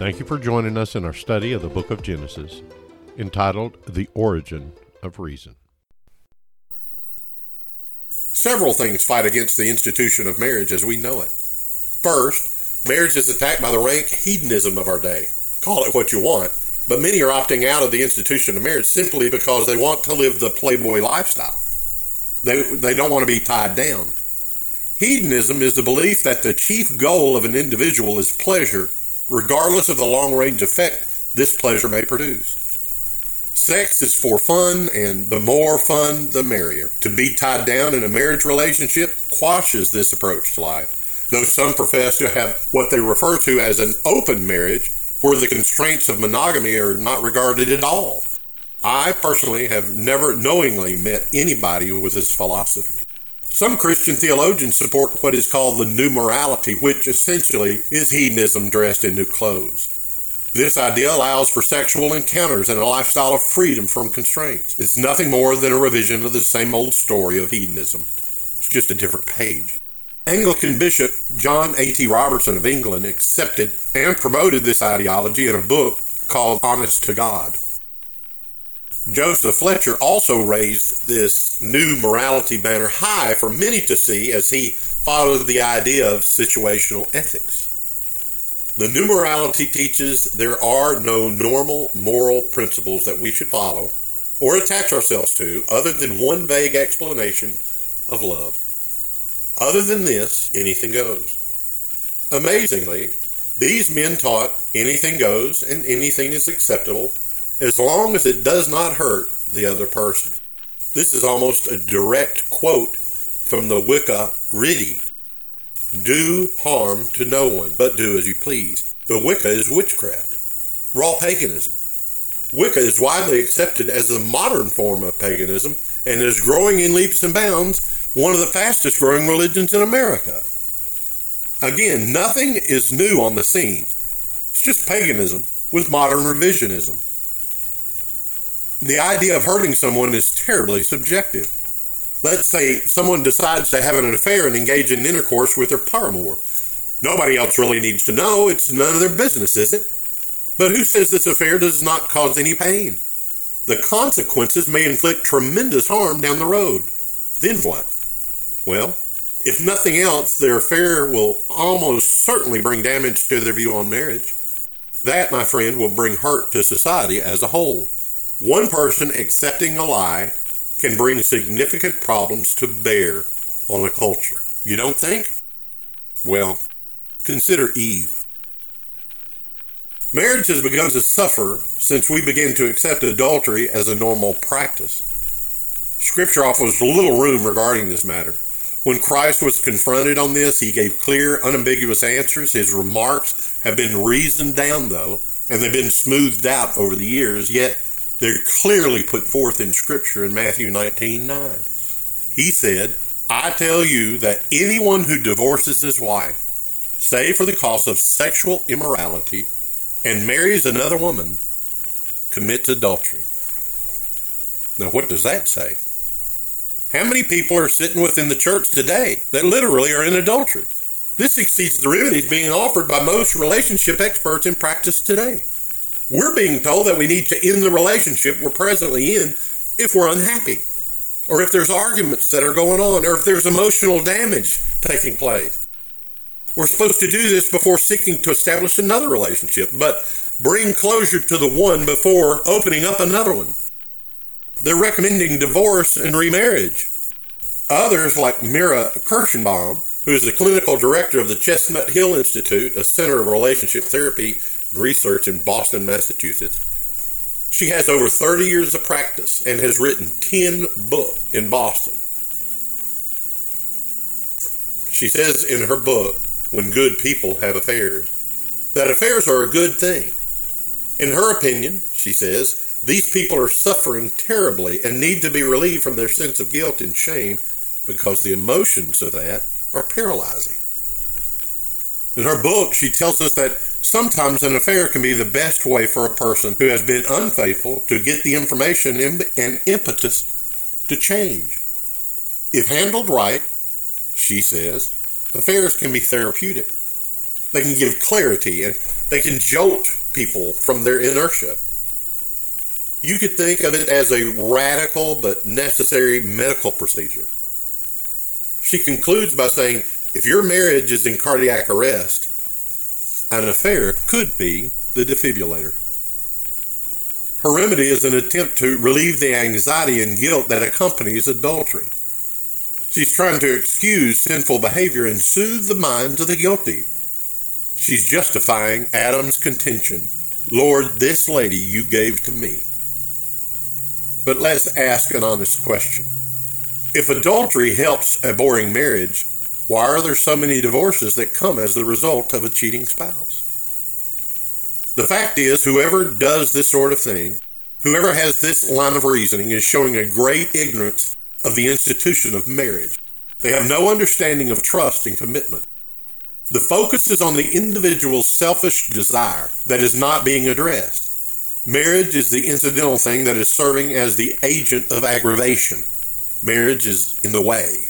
Thank you for joining us in our study of the book of Genesis, entitled The Origin of Reason. Several things fight against the institution of marriage as we know it. First, marriage is attacked by the rank hedonism of our day. Call it what you want, but many are opting out of the institution of marriage simply because they want to live the playboy lifestyle. They, they don't want to be tied down. Hedonism is the belief that the chief goal of an individual is pleasure, regardless of the long range effect this pleasure may produce. Sex is for fun, and the more fun, the merrier. To be tied down in a marriage relationship quashes this approach to life, though some profess to have what they refer to as an open marriage, where the constraints of monogamy are not regarded at all. I personally have never knowingly met anybody with this philosophy. Some Christian theologians support what is called the new morality, which essentially is hedonism dressed in new clothes. This idea allows for sexual encounters and a lifestyle of freedom from constraints. It's nothing more than a revision of the same old story of hedonism. It's just a different page. Anglican Bishop John A.T. Robertson of England accepted and promoted this ideology in a book called Honest to God. Joseph Fletcher also raised this new morality banner high for many to see as he followed the idea of situational ethics. The new morality teaches there are no normal moral principles that we should follow or attach ourselves to other than one vague explanation of love. Other than this, anything goes. Amazingly, these men taught anything goes and anything is acceptable as long as it does not hurt the other person. This is almost a direct quote from the Wicca Rede. Do harm to no one, but do as you please. The Wicca is witchcraft, raw paganism. Wicca is widely accepted as the modern form of paganism and is growing in leaps and bounds, one of the fastest growing religions in America. Again, nothing is new on the scene. It's just paganism with modern revisionism. The idea of hurting someone is terribly subjective. Let's say someone decides to have an affair and engage in intercourse with their paramour. Nobody else really needs to know. It's none of their business, is it? But who says this affair does not cause any pain? The consequences may inflict tremendous harm down the road. Then what? Well, if nothing else, their affair will almost certainly bring damage to their view on marriage. That, my friend, will bring hurt to society as a whole. One person accepting a lie can bring significant problems to bear on a culture. You don't think? Well, consider Eve. Marriage has begun to suffer since we began to accept adultery as a normal practice. Scripture offers little room regarding this matter. When Christ was confronted on this, he gave clear, unambiguous answers. His remarks have been reasoned down, though, and they've been smoothed out over the years, yet they're clearly put forth in Scripture in Matthew 19 9. He said, I tell you that anyone who divorces his wife, save for the cause of sexual immorality, and marries another woman, commits adultery. Now, what does that say? How many people are sitting within the church today that literally are in adultery? This exceeds the remedies being offered by most relationship experts in practice today. We're being told that we need to end the relationship we're presently in if we're unhappy, or if there's arguments that are going on, or if there's emotional damage taking place. We're supposed to do this before seeking to establish another relationship, but bring closure to the one before opening up another one. They're recommending divorce and remarriage. Others, like Mira Kirshenbaum, who is the clinical director of the Chestnut Hill Institute, a center of relationship therapy research in Boston, Massachusetts. She has over 30 years of practice and has written 10 books in Boston. She says in her book, When Good People Have Affairs, that affairs are a good thing. In her opinion, she says, these people are suffering terribly and need to be relieved from their sense of guilt and shame because the emotions of that are paralyzing. In her book, she tells us that sometimes an affair can be the best way for a person who has been unfaithful to get the information and impetus to change. If handled right, she says, affairs can be therapeutic. They can give clarity and they can jolt people from their inertia. You could think of it as a radical but necessary medical procedure. She concludes by saying, if your marriage is in cardiac arrest, an affair could be the defibrillator. Her remedy is an attempt to relieve the anxiety and guilt that accompanies adultery. She's trying to excuse sinful behavior and soothe the minds of the guilty. She's justifying Adam's contention Lord, this lady you gave to me. But let's ask an honest question. If adultery helps a boring marriage, why are there so many divorces that come as the result of a cheating spouse? The fact is, whoever does this sort of thing, whoever has this line of reasoning, is showing a great ignorance of the institution of marriage. They have no understanding of trust and commitment. The focus is on the individual's selfish desire that is not being addressed. Marriage is the incidental thing that is serving as the agent of aggravation. Marriage is in the way.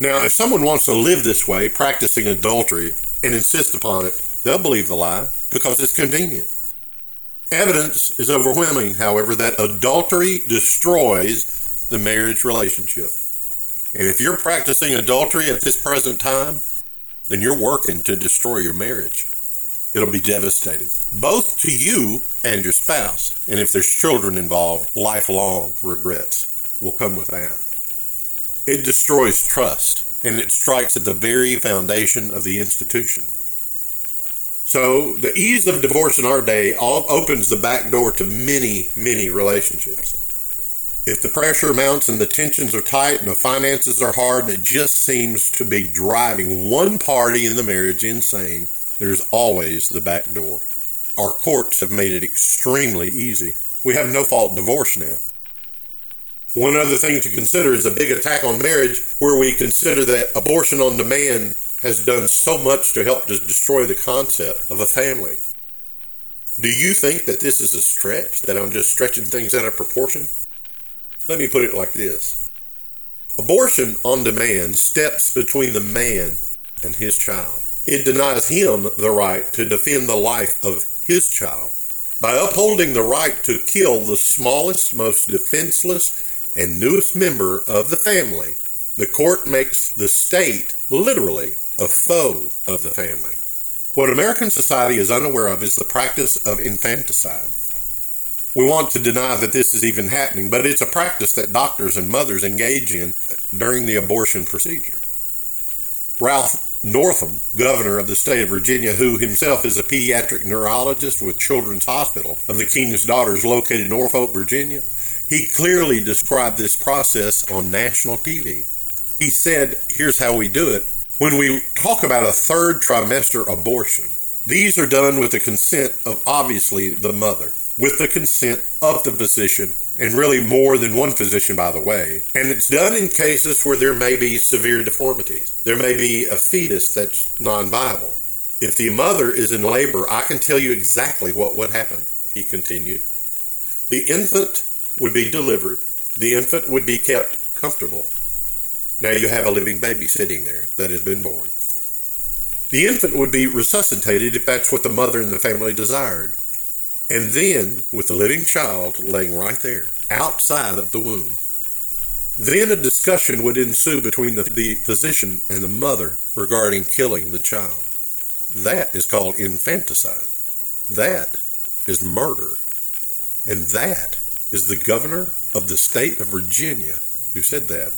Now, if someone wants to live this way, practicing adultery, and insist upon it, they'll believe the lie because it's convenient. Evidence is overwhelming, however, that adultery destroys the marriage relationship. And if you're practicing adultery at this present time, then you're working to destroy your marriage. It'll be devastating, both to you and your spouse. And if there's children involved, lifelong regrets will come with that. It destroys trust, and it strikes at the very foundation of the institution. So, the ease of divorce in our day all opens the back door to many, many relationships. If the pressure mounts and the tensions are tight and the finances are hard it just seems to be driving one party in the marriage insane, there's always the back door. Our courts have made it extremely easy. We have no fault divorce now. One other thing to consider is a big attack on marriage where we consider that abortion on demand has done so much to help to destroy the concept of a family. Do you think that this is a stretch, that I'm just stretching things out of proportion? Let me put it like this Abortion on demand steps between the man and his child. It denies him the right to defend the life of his child. By upholding the right to kill the smallest, most defenseless, and newest member of the family, the court makes the state literally a foe of the family. What American society is unaware of is the practice of infanticide. We want to deny that this is even happening, but it's a practice that doctors and mothers engage in during the abortion procedure. Ralph Northam, governor of the state of Virginia, who himself is a pediatric neurologist with Children's Hospital of the King's Daughters located in Norfolk, Virginia, he clearly described this process on national TV. He said, Here's how we do it. When we talk about a third trimester abortion, these are done with the consent of obviously the mother with the consent of the physician, and really more than one physician, by the way. And it's done in cases where there may be severe deformities. There may be a fetus that's non viable. If the mother is in labor, I can tell you exactly what would happen, he continued. The infant would be delivered, the infant would be kept comfortable. Now you have a living baby sitting there that has been born. The infant would be resuscitated if that's what the mother and the family desired. And then, with the living child laying right there, outside of the womb, then a discussion would ensue between the, the physician and the mother regarding killing the child. That is called infanticide. That is murder. And that is the governor of the state of Virginia who said that.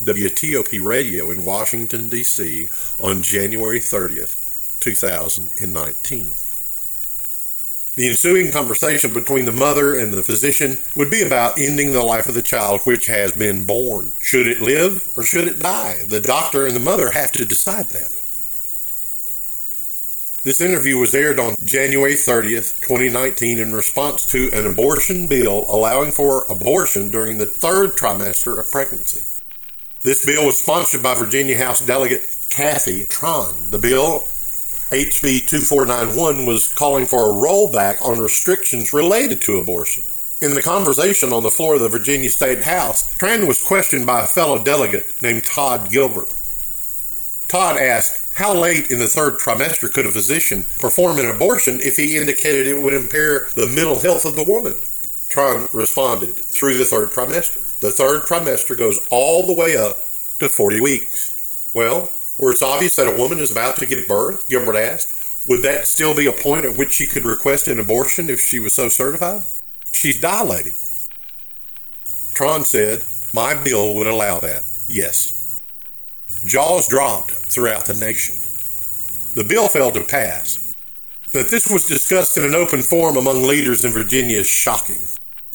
WTOP Radio in Washington, D.C. on January 30th, 2019. The ensuing conversation between the mother and the physician would be about ending the life of the child which has been born. Should it live or should it die? The doctor and the mother have to decide that. This interview was aired on January 30th, 2019, in response to an abortion bill allowing for abortion during the third trimester of pregnancy. This bill was sponsored by Virginia House Delegate Kathy Tran. The bill HB 2491 was calling for a rollback on restrictions related to abortion. In the conversation on the floor of the Virginia State House, Tran was questioned by a fellow delegate named Todd Gilbert. Todd asked, How late in the third trimester could a physician perform an abortion if he indicated it would impair the mental health of the woman? Tran responded, through the third trimester. The third trimester goes all the way up to 40 weeks. Well, where it's obvious that a woman is about to give birth, Gilbert asked, would that still be a point at which she could request an abortion if she was so certified? She's dilating. Tran said, My bill would allow that. Yes. Jaws dropped throughout the nation. The bill failed to pass. That this was discussed in an open forum among leaders in Virginia is shocking.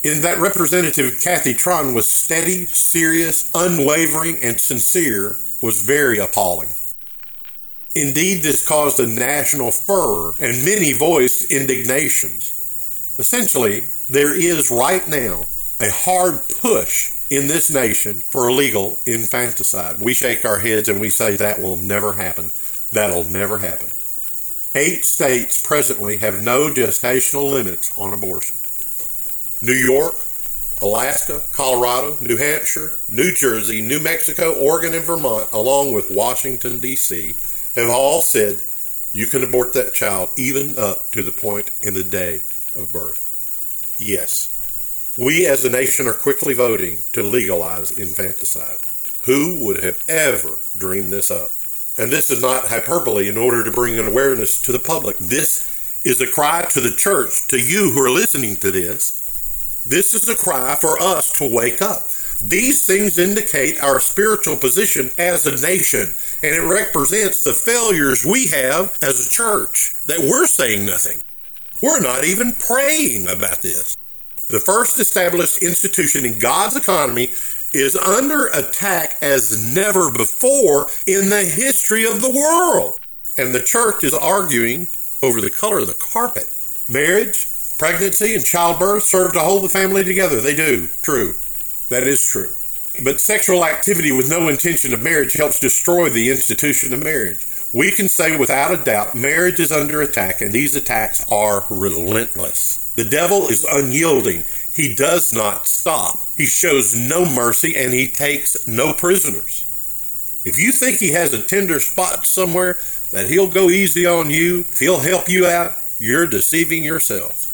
In that Representative Kathy Tran was steady, serious, unwavering, and sincere was very appalling. Indeed, this caused a national furor, and many voiced indignations. Essentially, there is right now a hard push in this nation for legal infanticide. We shake our heads and we say that will never happen. That'll never happen. Eight states presently have no gestational limits on abortion. New York, Alaska, Colorado, New Hampshire, New Jersey, New Mexico, Oregon, and Vermont, along with Washington, D.C., have all said you can abort that child even up to the point in the day of birth. Yes, we as a nation are quickly voting to legalize infanticide. Who would have ever dreamed this up? And this is not hyperbole in order to bring an awareness to the public. This is a cry to the church, to you who are listening to this. This is a cry for us to wake up. These things indicate our spiritual position as a nation, and it represents the failures we have as a church that we're saying nothing. We're not even praying about this. The first established institution in God's economy is under attack as never before in the history of the world. And the church is arguing over the color of the carpet. Marriage, pregnancy, and childbirth serve to hold the family together. They do. True. That is true. But sexual activity with no intention of marriage helps destroy the institution of marriage. We can say without a doubt marriage is under attack, and these attacks are relentless. The devil is unyielding. He does not stop. He shows no mercy and he takes no prisoners. If you think he has a tender spot somewhere that he'll go easy on you, if he'll help you out, you're deceiving yourself.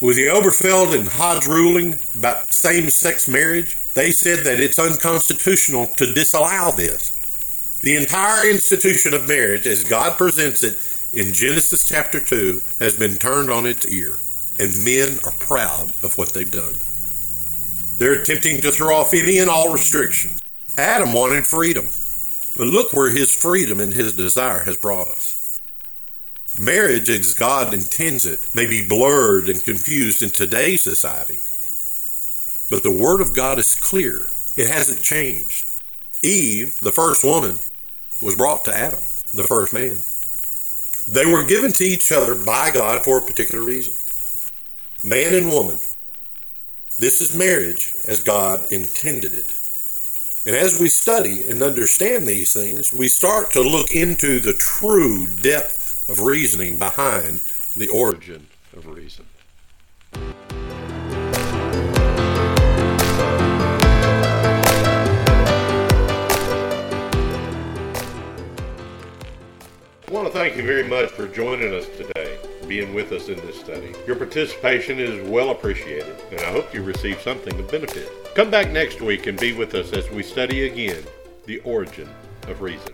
With the Obergefell and Hodge ruling about same sex marriage, they said that it's unconstitutional to disallow this. The entire institution of marriage, as God presents it in Genesis chapter 2, has been turned on its ear and men are proud of what they've done. They're attempting to throw off any and all restrictions. Adam wanted freedom, but look where his freedom and his desire has brought us. Marriage, as God intends it, may be blurred and confused in today's society, but the Word of God is clear. It hasn't changed. Eve, the first woman, was brought to Adam, the first man. They were given to each other by God for a particular reason man and woman. This is marriage as God intended it. And as we study and understand these things, we start to look into the true depth of reasoning behind the origin of reason. I want to thank you very much for joining us today being with us in this study. Your participation is well appreciated, and I hope you receive something of benefit. Come back next week and be with us as we study again the origin of reason.